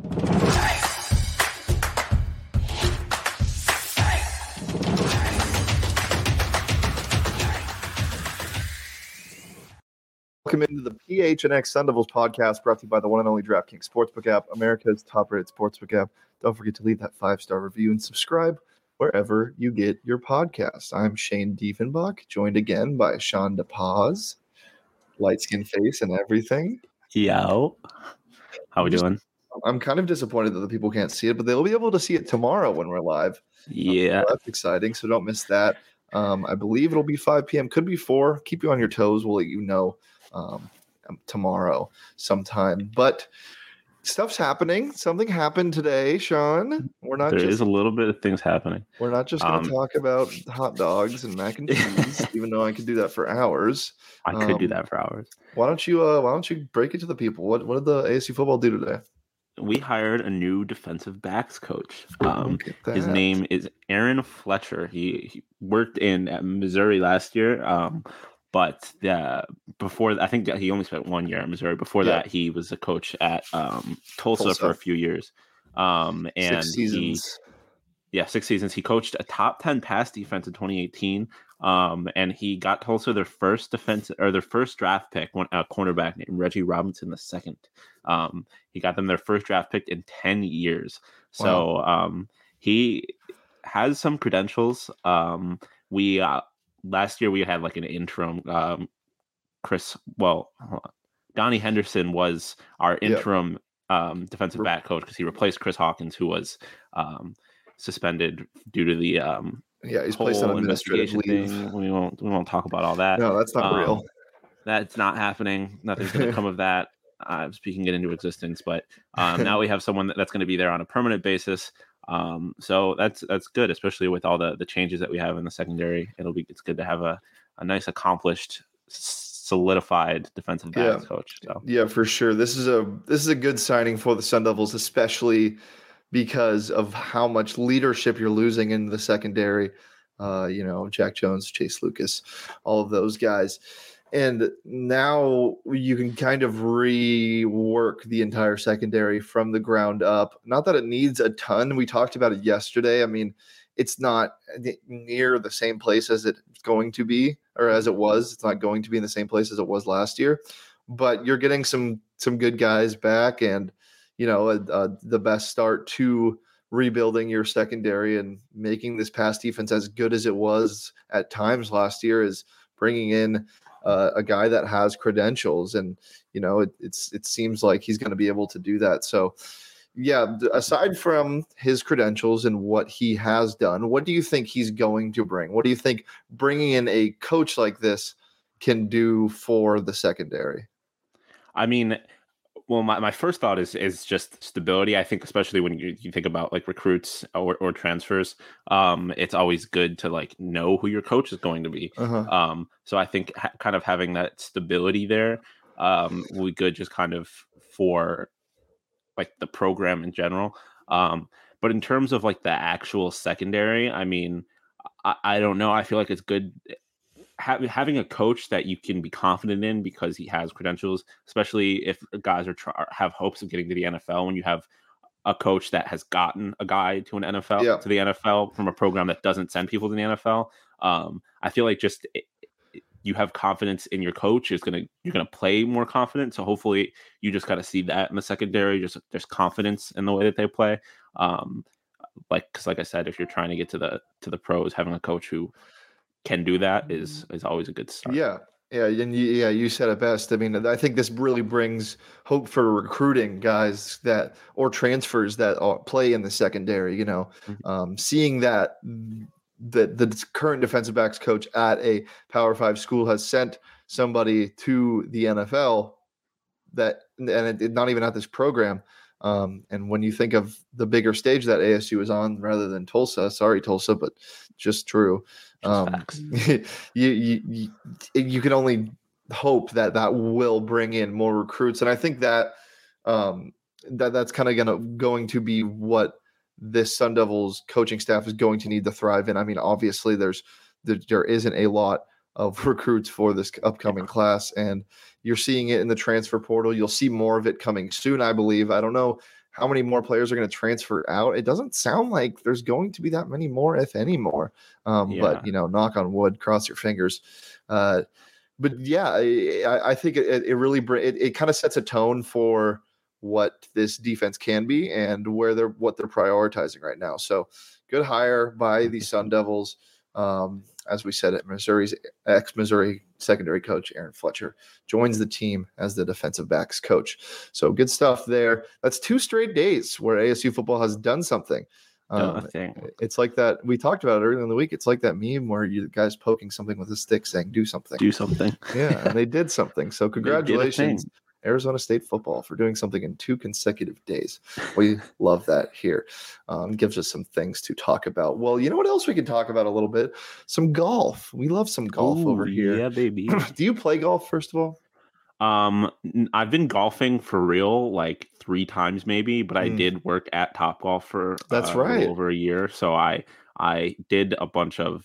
Welcome into the PHNX Sun Devils podcast brought to you by the one and only DraftKings Sportsbook app, America's top rated sportsbook app. Don't forget to leave that five star review and subscribe wherever you get your podcast. I'm Shane Diefenbach, joined again by Sean DePaz, light skin face and everything. Yo. How we doing? I'm kind of disappointed that the people can't see it, but they'll be able to see it tomorrow when we're live. Yeah. So that's exciting. So don't miss that. Um, I believe it'll be 5 p.m. Could be 4. Keep you on your toes. We'll let you know um, tomorrow sometime. But stuff's happening. Something happened today, Sean. We're not There just is a little bit of things happening. we're not just going to Um, talk about hot dogs and mac and cheese, even though I could do that for hours. I could do Um, that for hours. Why don't you uh, Why don't you break it to the people? What What did the ASU football do today? We hired a new defensive backs coach. Um, his name is Aaron Fletcher. He, he worked in at Missouri last year. Um, but uh, before I think he only spent one year in Missouri. Before Yeah. that, he was a coach at um, Tulsa, Tulsa. for a few years. Um, and six he, yeah, six seasons. He coached a top 10 pass defense in 2018. Um, and he got Tulsa their first defense or their first draft pick, one a cornerback named Reggie Robinson the second. Um, he got them their first draft pick in 10 years. So um, he has some credentials. Um, we uh, last year we had like an interim um, Chris. Well. Donnie Henderson was our Yep. interim um, defensive back coach because he replaced Chris Hawkins, who was um, suspended due to the um, Yeah, he's placed on administrative leave. thing. We won't we won't talk about all that. No, that's not Um, real. That's not happening. Nothing's going to come of that. I'm speaking it into existence, but um, now we have someone that, that's going to be there on a permanent basis. Um, so that's that's good, especially with all the the changes that we have in the secondary. It'll be it's good to have a, a nice, accomplished, solidified defensive Yeah. backs coach. So Yeah, for sure. This is a this is a good signing for the Sun Devils, especially because of how much leadership you're losing in the secondary. Uh, you know, Jack Jones, Chase Lucas, all of those guys. And now you can kind of rework the entire secondary from the ground up. Not that it needs a ton. We talked about it yesterday. I mean, it's not near the same place as it's going to be or as it was. It's not going to be in the same place as it was last year but you're getting some some good guys back and you know uh, uh, the best start to rebuilding your secondary and making this pass defense as good as it was at times last year is bringing in uh, a guy that has credentials and you know it, it's it seems like he's going to be able to do that. So yeah aside from his credentials and what he has done what do you think he's going to bring? What do you think bringing in a coach like this can do for the secondary? I mean, well, my, my first thought is is just stability. I think, especially when you, you think about like recruits or, or transfers, um, it's always good to like know who your coach is going to be. uh-huh. Um, so I think ha- kind of having that stability there um, will be good, just kind of for like the program in general. Um, but in terms of like the actual secondary, I mean, I, I don't know. I feel like it's good ha- having a coach that you can be confident in because he has credentials, especially if guys are try- have hopes of getting to the NFL. When you have a coach that has gotten a guy to an NFL Yeah. to the NFL from a program that doesn't send people to the NFL, um, I feel like just it, it- you have confidence in your coach, is gonna you're gonna play more confident. So hopefully you just got to see that in the secondary. Just there's confidence in the way that they play. Um, like because like I said, if you're trying to get to the to the pros, having a coach who can do that is is always a good start. Yeah. Yeah, and you, yeah, you said it best. I mean, I think this really brings hope for recruiting guys that or transfers that are, play in the secondary. You know, mm-hmm. um, seeing that the the current defensive backs coach at a Power Five school has sent somebody to the NFL that and it, not even at this program. Um, and when you think of the bigger stage that ASU is on rather than Tulsa, sorry Tulsa, but just true. Um, you, you, you you can only hope that that will bring in more recruits, and I think that um, that that's kind of gonna going to be what this Sun Devils coaching staff is going to need to thrive in. I mean, obviously, there's there, there isn't a lot of recruits for this upcoming class, and you're seeing it in the transfer portal. You'll see more of it coming soon, I believe. I don't know how many more players are going to transfer out. It doesn't sound like there's going to be that many more, if any more. Um, yeah. But you know, knock on wood, cross your fingers. Uh, but yeah, I, I think it, it really it, it kind of sets a tone for what this defense can be and where they're what they're prioritizing right now. So good hire by the Sun Devils. Um, as we said, at Missouri's ex Missouri secondary coach Aaron Fletcher joins the team as the defensive backs coach. So good stuff there. That's two straight days where ASU football has done something. Um, it's like that we talked about it earlier in the week. It's like that meme where you guys poking something with a stick saying, "Do something, do something." yeah, and they did something. So congratulations Arizona State football for doing something in two consecutive days. We love that here. Um, gives us some things to talk about. Well, you know what else we can talk about a little bit? Some golf. We love some golf Ooh, over here. Yeah, baby. Do you play golf first of all? Um, I've been golfing for real like three times maybe, but I mm. did work at Top Golf for that's uh, right over a year. So I I did a bunch of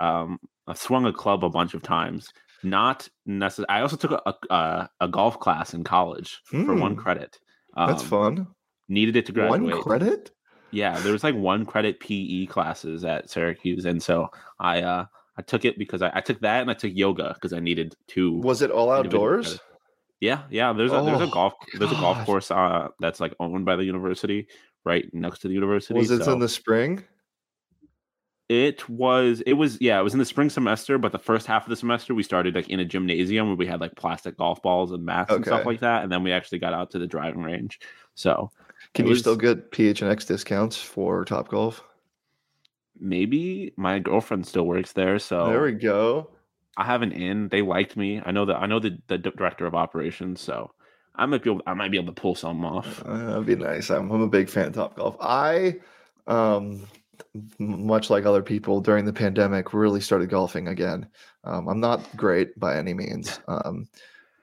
um I swung a club a bunch of times not necessary. I also took a, a, a golf class in college hmm. for one hmm. credit. Um, That's fun. Needed it to graduate. One credit? Yeah, there was like one credit PE classes at Syracuse, and so I uh I took it because I, I took that and I took yoga because I needed two. Was it all outdoors? Yeah, yeah. There's a oh, there's a oh, golf there's a golf course uh that's like owned by the university right next to the university. Was it so. in the spring? It was it was yeah, it was in the spring semester, but the first half of the semester we started like in a gymnasium where we had like plastic golf balls and mats okay. and stuff like that, and then we actually got out to the driving range. So can you was, still get PHNX discounts for Top Golf? Maybe my girlfriend still works there, so there we go. I have an in. They liked me. I know that I know the, the director of operations, so I might be able I might be able to pull something off. Uh, that'd be nice. I'm, I'm a big fan of Top Golf. I um much like other people during the pandemic, really started golfing again. Um, I'm not great by any means, um,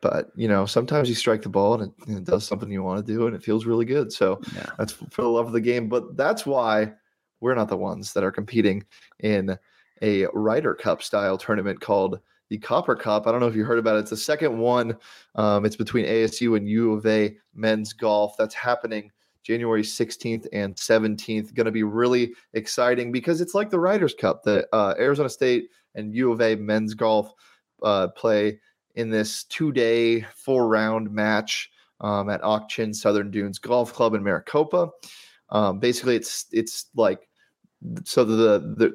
but you know, sometimes you strike the ball and it, it, does something you want to do, and it feels really good. So yeah. that's for the love of the game. But that's why we're not the ones that are competing in a Ryder Cup style tournament called the Copper Cup. I don't know if you heard about it. It's the second one. Um, it's between ASU and U of A men's golf. That's happening January 16th and 17th. Going to be really exciting because it's like the Ryder's Cup. The uh, Arizona State and U of A men's golf uh, play in this two day, four round match um, at Ak-Chin Southern Dunes Golf Club in Maricopa. Um, basically, it's it's like so the, the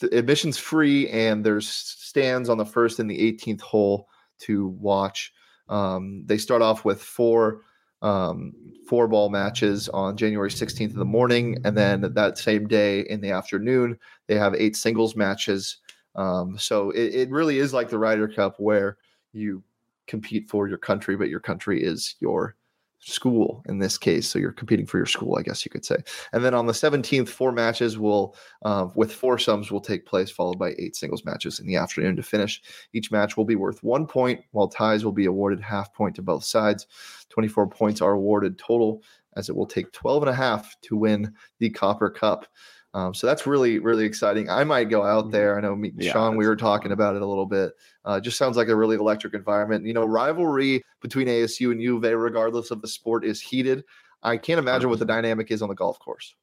the admission's free and there's stands on the first and the 18th hole to watch. Um, they start off with four um, four ball matches on January 16th in the morning. And then that same day in the afternoon, they have eight singles matches. Um, so it, it really is like the Ryder Cup where you compete for your country, but your country is your school in this case. So you're competing for your school, I guess you could say. And then on the 17th, four matches will, uh, with foursomes, will take place, followed by eight singles matches in the afternoon to finish. Each match will be worth one point, while ties will be awarded half point to both sides. 24 points are awarded total, as it will take 12 and a half to win the Copper Cup. Um, so that's really, really exciting. I might go out mm-hmm. there. I know me, yeah, Sean, we were talking about it a little bit. Uh, just sounds like a really electric environment. You know, rivalry between ASU and U of A, regardless of the sport, is heated. I can't imagine what the dynamic is on the golf course.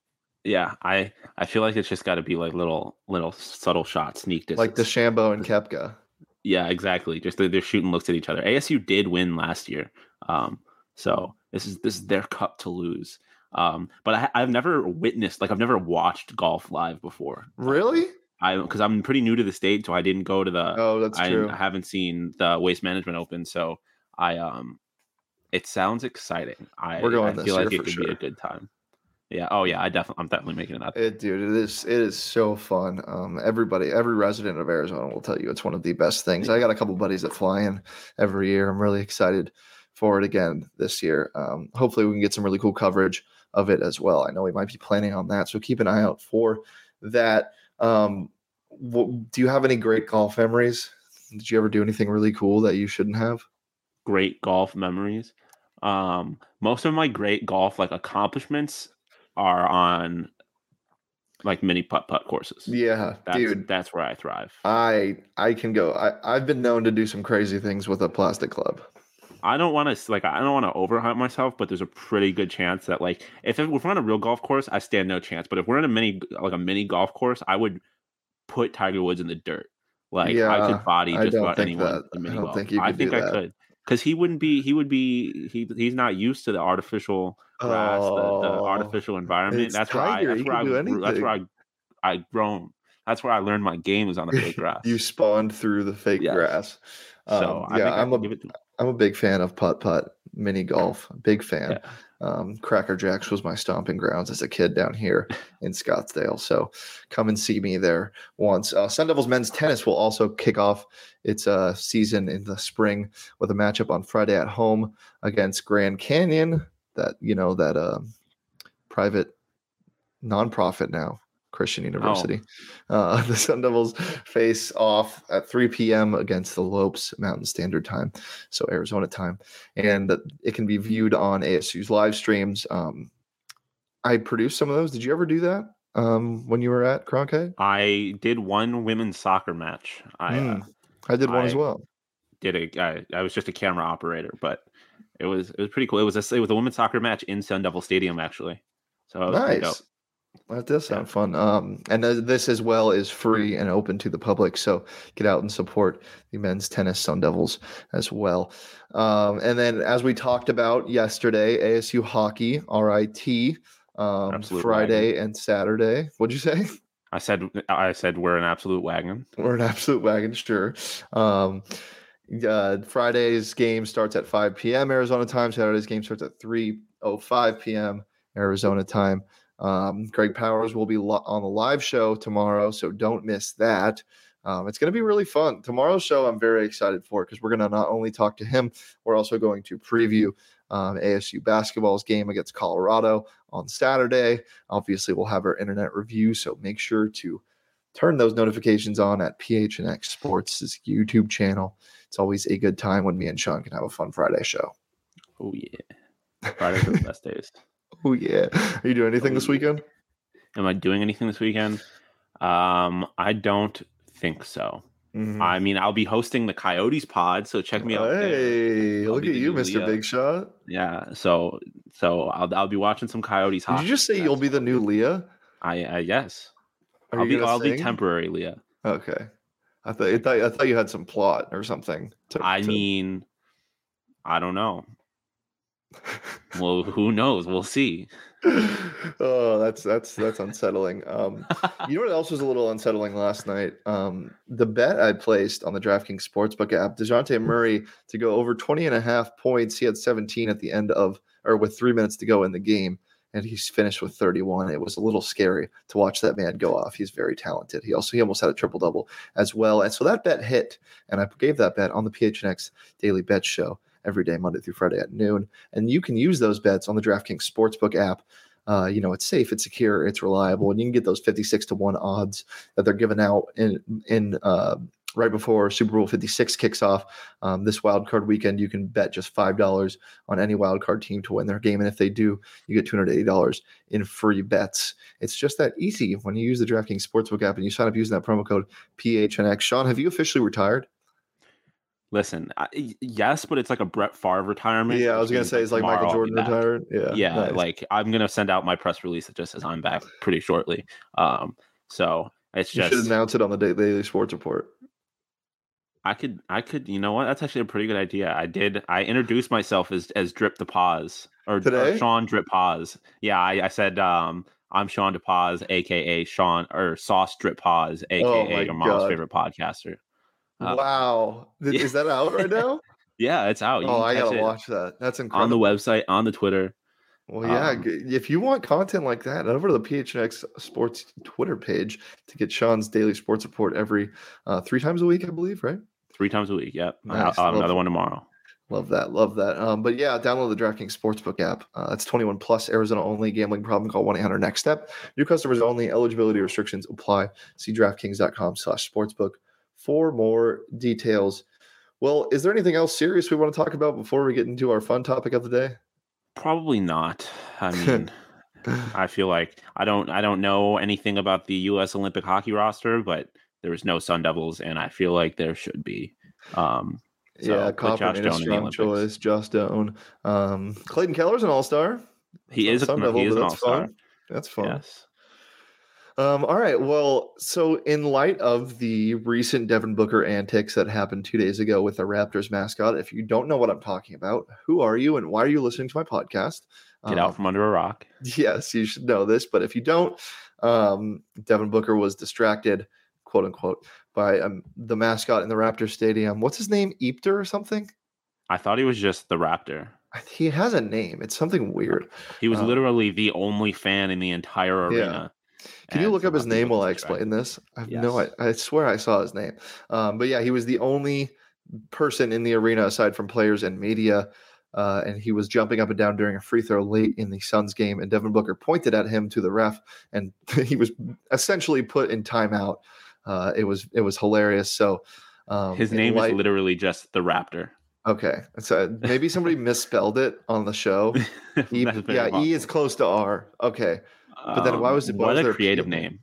Yeah, I I feel like it's just got to be like little little subtle shots, sneak distance. like DeChambeau and Koepka. Yeah, exactly. Just they're, they're shooting looks at each other. ASU did win last year, um, so this is this is their cup to lose. Um, but I, I've never witnessed, like, I've never watched golf live before. Really? I because I'm pretty new to the state, so I didn't go to the. Oh, that's I, true. I haven't seen the Waste Management Open, so I um, it sounds exciting. I We're going I this feel like it could be sure. a good time. Yeah. Oh yeah. I definitely. I'm definitely making it out. It, dude, it is it is so fun. Um, everybody, every resident of Arizona will tell you it's one of the best things. I got a couple buddies that fly in every year. I'm really excited for it again this year. Um, hopefully, we can get some really cool coverage of it as well. I know we might be planning on that, so keep an eye out for that. Um, wh- do you have any great golf memories? Did you ever do anything really cool that you shouldn't have? great golf memories. Um, most of my great golf like accomplishments are on like mini putt putt courses. Yeah, that's, dude. that's where I thrive. I I can go. I I've been known to do some crazy things with a plastic club. I don't want to like I don't want to overhype myself, but there's a pretty good chance that like if, if we're on a real golf course, I stand no chance. But if we're in a mini like a mini golf course, I would put Tiger Woods in the dirt. Like I could body just about anyone. I don't golf. think you I could do think I that. could because he wouldn't be. He would be. He he's not used to the artificial grass, the, the Oh, artificial environment. That's where I. That's where I. can do grew- That's where I. I grown. That's where I learned my game was on the fake grass. you spawned through the fake Yes. grass. so Um, I yeah, think I I'm a give it to I'm a big fan of putt putt mini golf. Big fan. Yeah. Um, Cracker Jax was my stomping grounds as a kid down here in Scottsdale. So come and see me there once. Uh, Sun Devils men's tennis will also kick off its uh, season in the spring with a matchup on Friday at home against Grand Canyon. That you know that uh, private nonprofit now. Christian University. Uh, the Sun Devils face off at 3 p.m. against the Lopes Mountain Standard Time, so Arizona time, and it can be viewed on ASU's live streams. Um, I produced some of those. Did you ever do that um, when you were at Cronkite? I did one women's soccer match. I uh, Mm, I did one as well. did a. I, I was just a camera operator, but it was it was pretty cool. It was a it was a women's soccer match in Sun Devil Stadium actually. So it pretty dope. Nice. That does sound fun. Um, and uh, this as well is free and open to the public. So get out and support the men's tennis Sun Devils as well. Um, and then, as we talked about yesterday, ASU hockey, RIT, um, Friday and Saturday. What'd you say? I said I said we're an absolute wagon. We're an absolute wagon, sure. Um, uh, Friday's game starts at 5 p.m. Arizona time. Saturday's game starts at 3:05 p.m. Arizona time. Um, Greg Powers will be lo- on the live show tomorrow, so don't miss that. Um, it's going to be really fun. Tomorrow's show, I'm very excited for because we're going to not only talk to him, we're also going to preview um, ASU basketball's game against Colorado on Saturday. Obviously, we'll have our internet review, so make sure to turn those notifications on at PHNX Sports' YouTube channel. It's always a good time when me and Sean can have a fun Friday show. Oh yeah, Fridays are the best days. Oh yeah! Are you doing anything this weekend? Am I doing anything this weekend? Um, I don't think so. Mhm. I mean, I'll be hosting the Coyotes pod, so check me out. Hey, look at you, Mr. Big Shot. Yeah, so so I'll I'll be watching some Coyotes. Did you just say you'll be the new Leah? I, I yes. Are I'll be I'll be temporary, Leah. Okay. I thought, I thought I thought you had some plot or something. to- I to- mean, I don't know. Well, who knows? We'll see. oh, that's that's that's unsettling. Um, you know what else was a little unsettling last night? Um, the bet I placed on the DraftKings Sportsbook app, Dejounte Murray to go over 20 and a half points. He had 17 at the end of, or with three minutes to go in the game, and he's finished with 31. It was a little scary to watch that man go off. He's very talented. He also, he almost had a triple double as well. And so that bet hit, and I gave that bet on the PHNX Daily Bet Show every day, Monday through Friday at noon. And you can use those bets on the DraftKings Sportsbook app. Uh, you know, it's safe, it's secure, it's reliable, and you can get those 56 to 1 odds that they're giving out in in uh, right before Super Bowl 56 kicks off. Um, this wild card weekend, you can bet just $5 on any wild card team to win their game. And if they do, you get $280 in free bets. It's just that easy when you use the DraftKings Sportsbook app and you sign up using that promo code PHNX. Sean, have you officially retired? Listen, I, yes, but it's like a Brett Favre retirement. Yeah, I was gonna say it's like Michael tomorrow I'll be Jordan retired. Yeah, Yeah, nice. like I'm gonna send out my press release that just says I'm back pretty shortly. Um, so it's you just should announce it on the Da- Daily Sports Report. I could, I could, you know what? That's actually a pretty good idea. I did. I introduced myself as as Drip the Pause or, or Sean Drip Pause. Yeah, I, I said um, I'm Sean DePaz, aka Sean or Sauce Drip Pause, Oh aka my your mom's God. favorite podcaster. Uh, wow, is that out right now? Yeah, it's out. You oh, I gotta watch that. That's incredible. on the website, on the Twitter. Well, yeah. Um, if you want content like that, head over to the PHNX Sports Twitter page to get Sean's daily sports report every uh, three times a week, I believe. Right? Three times a week. Yep. I'll- I'll have another one tomorrow. Love that. Love that. Um, but yeah, download the DraftKings Sportsbook app. Uh, it's 21 plus, Arizona only. Gambling problem? Call 1 800 Next Step. New customers only. Eligibility restrictions apply. See DraftKings.com/sportsbook for more details. Well, is there anything else serious we want to talk about before we get into our fun topic of the day? Probably not. I mean, I feel like I don't I don't know anything about the US Olympic hockey roster, but there was no Sun Devils and I feel like there should be. Um so yeah, Copper Josh made a Doan in the strong choice. Josh Doan. Um, Clayton Keller's an all star. he is a, Sun he Devil, is an that's all-star. fun. That's fun. Yes. Um, all right. Well, so in light of the recent Devin Booker antics that happened two days ago with the Raptors mascot, if you don't know what I'm talking about, who are you and why are you listening to my podcast? Get Um, out from under a rock. Yes, you should know this, but if you don't, um, Devin Booker was distracted, quote unquote, by um, the mascot in the Raptors stadium. What's his name? Eepter or something? I thought he was just the Raptor. He has a name. It's something weird. He was Um, literally the only fan in the entire Yeah. Can you look up his name while I explain this? I have no, I, I swear I saw his name. Um, but yeah, he was the only person in the arena aside from players and media. Uh, and he was jumping up and down during a free throw late in the Suns game. And Devin Booker pointed at him to the ref, and he was essentially put in timeout. Uh, it was it was hilarious. So um, His name light- is literally just the Raptor. okay. So maybe somebody misspelled it on the show. E, yeah, E is close to R. Okay. But then why was it- what was a creative name?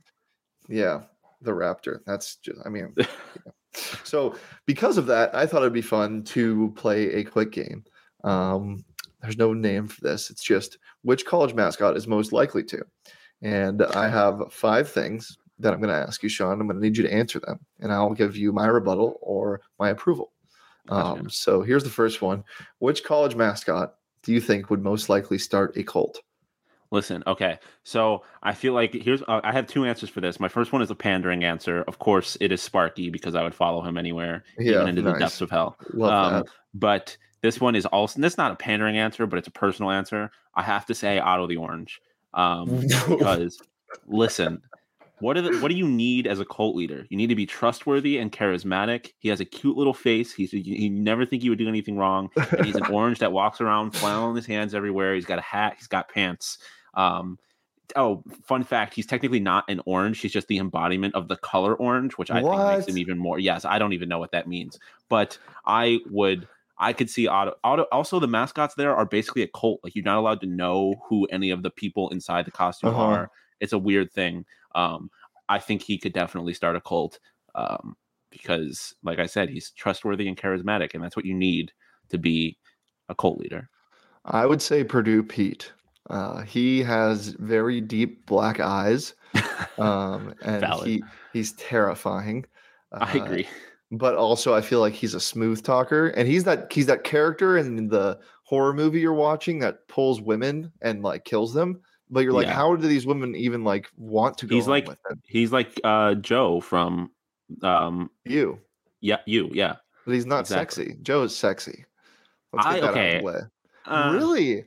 Yeah, the Raptor. That's just, I mean, yeah. so because of that, I thought it'd be fun to play a quick game. Um, there's no name for this. It's just which college mascot is most likely to. And I have five things that I'm going to ask you, Sean. I'm going to need you to answer them, and I'll give you my rebuttal or my approval. Um, so here's the first one: Which college mascot do you think would most likely start a cult? Listen, okay. So I feel like here's uh, I have two answers for this. My first one is a pandering answer. Of course, it is Sparky because I would follow him anywhere, Yeah, even into the depths of hell. Um. But this one is also that's not a pandering answer, but it's a personal answer. I have to say Otto the Orange. Um, because listen, what are the, what do you need as a cult leader? You need to be trustworthy and charismatic. He has a cute little face. He's you, you never think he would do anything wrong. And he's an orange that walks around flailing his hands everywhere. He's got a hat. He's got pants. Um, oh, fun fact: he's technically not an orange. He's just the embodiment of the color orange, which I think makes him even more. Yes, I don't even know what that means, but I would. I could see Otto. Otto. Also, the mascots there are basically a cult. Like you're not allowed to know who any of the people inside the costume Uh-huh. are. It's a weird thing. Um, I think he could definitely start a cult um, because, like I said, he's trustworthy and charismatic, and that's what you need to be a cult leader. I would say Purdue Pete. Uh, he has very deep black eyes, um, and he he's terrifying. I Uh, agree. but also I feel like he's a smooth talker, and he's that he's that character in the horror movie you're watching that pulls women and like kills them. But you're like, Yeah. how do these women even like want to go? He's like- with him? He's like uh, Joe from, um, you, yeah, you, yeah. but he's not Exactly. sexy. Joe is sexy. Let's get I- that out okay. of the way. Uh, really?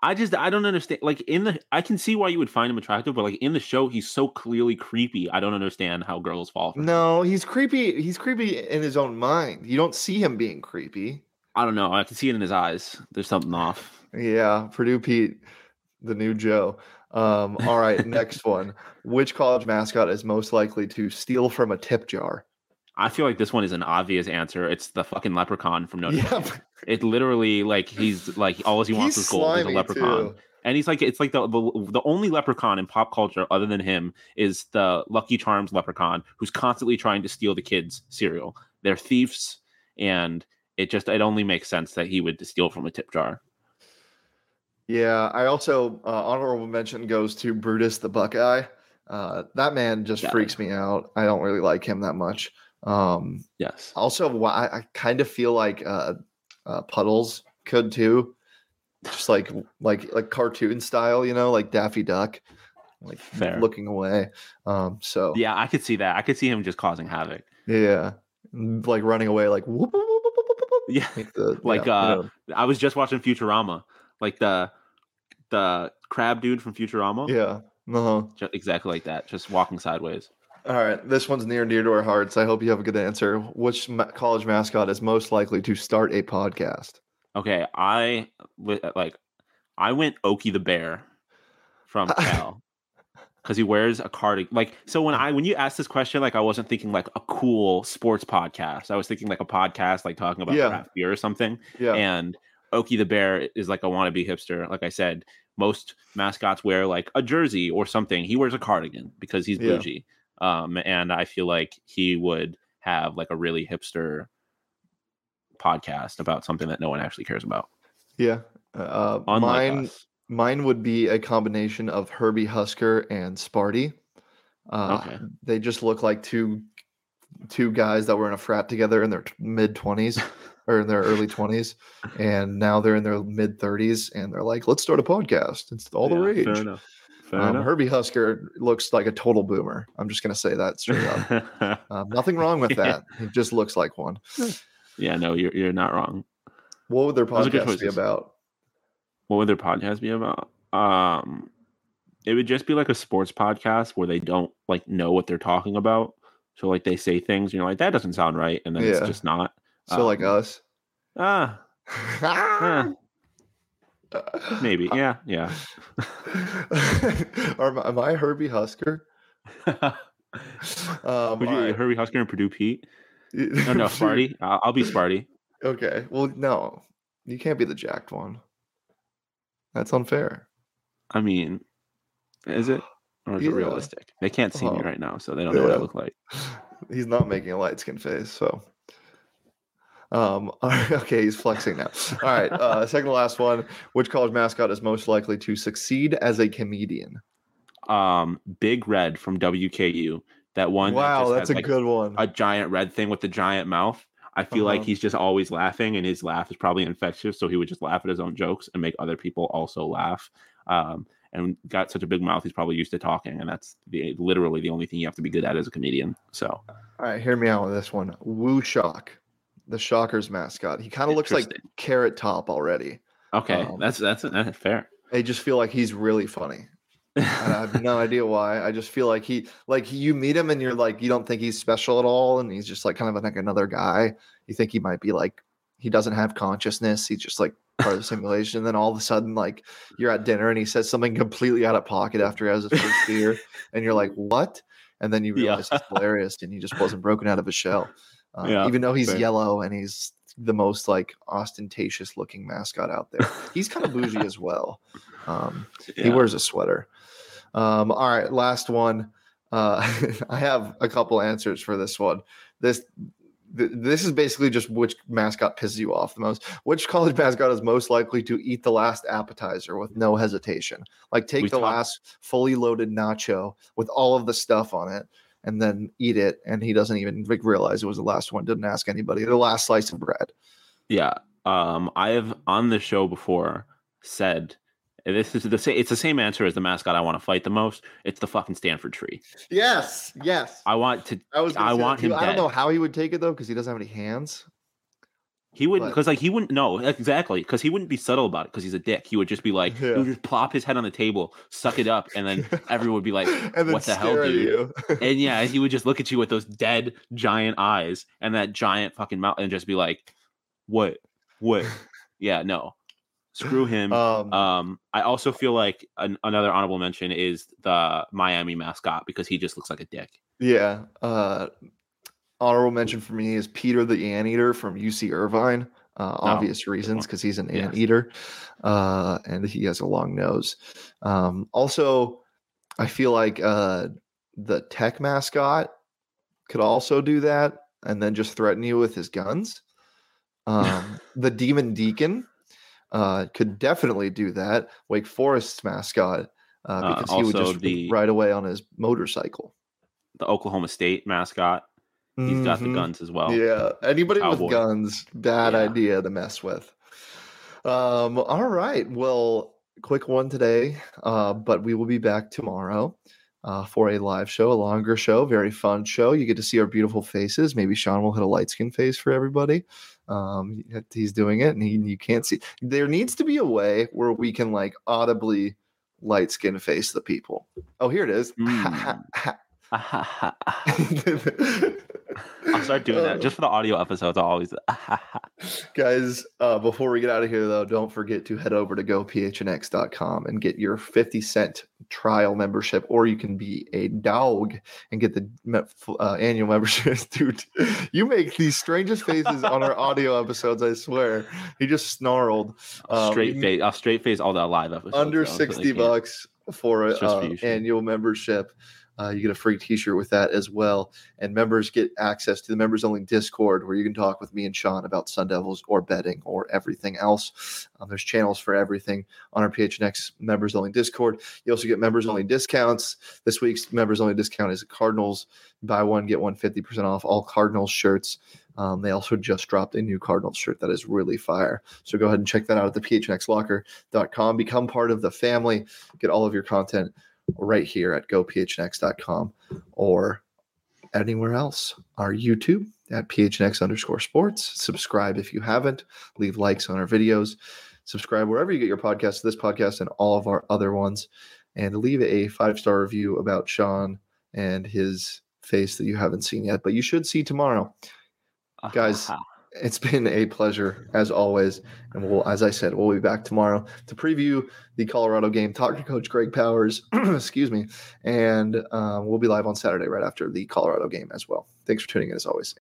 I just I don't understand. Like in the, I can see why you would find him attractive, but like in the show, he's so clearly creepy. I don't understand how girls fall for him. No, he's creepy. He's creepy in his own mind. You don't see him being creepy. I don't know. I can see it in his eyes. There's something off. Yeah, Purdue Pete, the new Joe. Um, all right, next one. Which college mascot is most likely to steal from a tip jar? I feel like this one is an obvious answer. It's the fucking leprechaun from Notre Yeah, Dame. It literally like he's like all he wants he's is gold. He's a leprechaun. too. and he's like it's like the, the the only leprechaun in pop culture other than him is the Lucky Charms leprechaun who's constantly trying to steal the kids' cereal. They're thieves, and it just it only makes sense that he would steal from a tip jar. Yeah, I also uh, honorable mention goes to Brutus the Buckeye. Uh, that man just it. freaks me out. I don't really like him that much. Um, Yes. also, I, I kind of feel like uh, uh, Puddles could too, just like like like cartoon style, you know, like Daffy Duck, like Fair. looking away. Um, so Yeah, I could see that. I could see him just causing havoc. yeah, like running away, like whoop, whoop, whoop, Yeah. like, the, Like, yeah, you uh, know, I was just watching Futurama, like the the crab dude from Futurama. yeah. Uh-huh. Ju- exactly like that, just walking sideways. All right, this one's near and dear to our hearts. I hope you have a good answer. Which ma- college mascot is most likely to start a podcast? Okay, I like I went Oski the bear from Cal because he wears a cardigan. Like so, when I when you asked this question, like I wasn't thinking like a cool sports podcast. I was thinking like a podcast like talking about Yeah. craft beer or something. Yeah, And Oski the bear is like a wannabe hipster. Like I said, most mascots wear like a jersey or something. He wears a cardigan because he's Yeah. Um, and I feel like he would have like a really hipster podcast about something that no one actually cares about. yeah. Uh, Unlike mine, us. mine would be a combination of Herbie Husker and Sparty. Uh, Okay. They just look like two two guys that were in a frat together in their mid twenties or in their early twenties, and now they're in their mid thirties, and they're like, "Let's start a podcast." It's all the Yeah, rage. Um. Herbie Husker looks like a total boomer. I'm just gonna say that straight up. Um, nothing wrong with Yeah. that. He just looks like one. yeah, no, you're you're not wrong. What would their Those are good podcast be about? What would their podcast be about? Um, it would just be like a sports podcast where they don't like know what they're talking about. So like they say things, and you're like, that doesn't sound right, and then Yeah. it's just not. So like Um, us. Ah, eh, maybe. Yeah, yeah. Are, am I Herbie Husker? Um, Would you right. Herbie Husker and Purdue Pete? No, no, Sparty. I'll, I'll be Sparty. Okay. Well, no, you can't be the jacked one. That's unfair. I mean, is it or is Yeah. it realistic? They can't see me Uh-huh. right now, so they don't know what I look like. He's not making a light skin face, so. Um. okay, he's flexing now. All right. Uh, second to last one. Which college mascot is most likely to succeed as a comedian? Um, Big Red from WKU. That one. that wow, just that's a like, good one. a giant red thing with the giant mouth. I feel like Uh-huh. he's just always laughing, and his laugh is probably infectious. So he would just laugh at his own jokes and make other people also laugh. Um, and got such a big mouth, he's probably used to talking, and that's the, literally the only thing you have to be good at as a comedian. So All right, hear me out with this one. WuShock, the Shockers mascot. He kind of looks like Carrot Top already. okay, Um, that's that's that's fair. I just feel like he's really funny. And I have no idea why. I just feel like he, like you meet him and you're like, you don't think he's special at all, and he's just like kind of like another guy. You think he might be like, he doesn't have consciousness. He's just like part of the simulation. And then all of a sudden, like you're at dinner and he says something completely out of pocket after he has his first beer, and you're like, what? And then you Yeah. realize it's hilarious, and he just wasn't broken out of his shell. Uh, Yeah, even though he's fair. yellow and he's the most like ostentatious looking mascot out there. He's kind of bougie as well. Um, He wears a sweater. Um, all right, last one. Uh, I have a couple answers for this one. This th- this is basically just which mascot pisses you off the most. Which college mascot is most likely to eat the last appetizer with no hesitation? Like take We the talked- last fully loaded nacho with all of the stuff on it and then eat it, and he doesn't even like, realize it was the last one. Didn't ask anybody. The last slice of bread. Yeah. Um, I have on the show before said this is the same. It's the same answer as the mascot I want to fight the most. It's the fucking Stanford tree. Yes, yes. I want to. I was. I want too. him I don't dead. know how he would take it though, because he doesn't have any hands. He wouldn't because like he wouldn't know exactly because he wouldn't be subtle about it because he's a dick. He would just be like, Yeah. he would just plop his head on the table, suck it up, and then everyone would be like, "What the hell, dude?" you. And yeah, he would just look at you with those dead giant eyes and that giant fucking mouth and just be like, "What? What? Yeah, no, screw him." um, Um, I also feel like an, another honorable mention is the Miami mascot because he just looks like a dick. yeah. Uh, honorable mention for me is Peter the Anteater from UC Irvine. Uh, obvious reasons because he's an Yes. anteater, uh, and he has a long nose. Um, also, I feel like uh, the tech mascot could also do that, and then just threaten you with his guns. Um, the Demon Deacon uh, could definitely do that. Wake Forest's mascot, uh, Uh, because he would just the- ride away on his motorcycle. The Oklahoma State mascot He's got the Mhm. guns as well. Yeah, anybody Cowboy. with guns, bad Yeah. idea to mess with. Um, all right. Well, quick one today, uh, but we will be back tomorrow uh, for a live show, a longer show, very fun show. You get to see our beautiful faces. Maybe Sean will hit a light skin face for everybody. Um, he- he's doing it, and he, you can't see. There needs to be a way where we can like audibly light skin face the people. Oh, here it is. Mm. I'll start doing that Uh, just for the audio episodes. I'll always Guys, uh, before we get out of here, though, don't forget to head over to gophnx.com and get your 50 cent trial membership, or you can be a dog and get the uh, annual membership. Dude, you make these strangest faces on our audio episodes, I swear. He just snarled. Um, straight face. I'll straight face all the live episodes. Under though, 60 bucks for an It's just for uh, annual membership. Uh, you get a free t-shirt with that as well. And members get access to the members only Discord where you can talk with me and Sean about Sun Devils or betting or everything else. Um, there's channels for everything on our PHNX members only Discord. You also get members only discounts. This week's members only discount is Cardinals. Buy one, get one 50% off all Cardinals shirts. Um, they also just dropped a new Cardinals shirt that is really fire. So go ahead and check that out at the phnxlocker.com. Become part of the family. Get all of your content right here at gophnx.com or anywhere else. Our YouTube at phnx underscore sports. Subscribe if you haven't. Leave likes on our videos. Subscribe wherever you get your podcasts, this podcast and all of our other ones. And leave a five star review about Sean and his face that you haven't seen yet, but you should see tomorrow. Guys, It's been a pleasure as always. And we'll, as I said, we'll be back tomorrow to preview the Colorado game, talk to Coach Greg Powers, excuse me, and um, we'll be live on Saturday right after the Colorado game as well. Thanks for tuning in as always.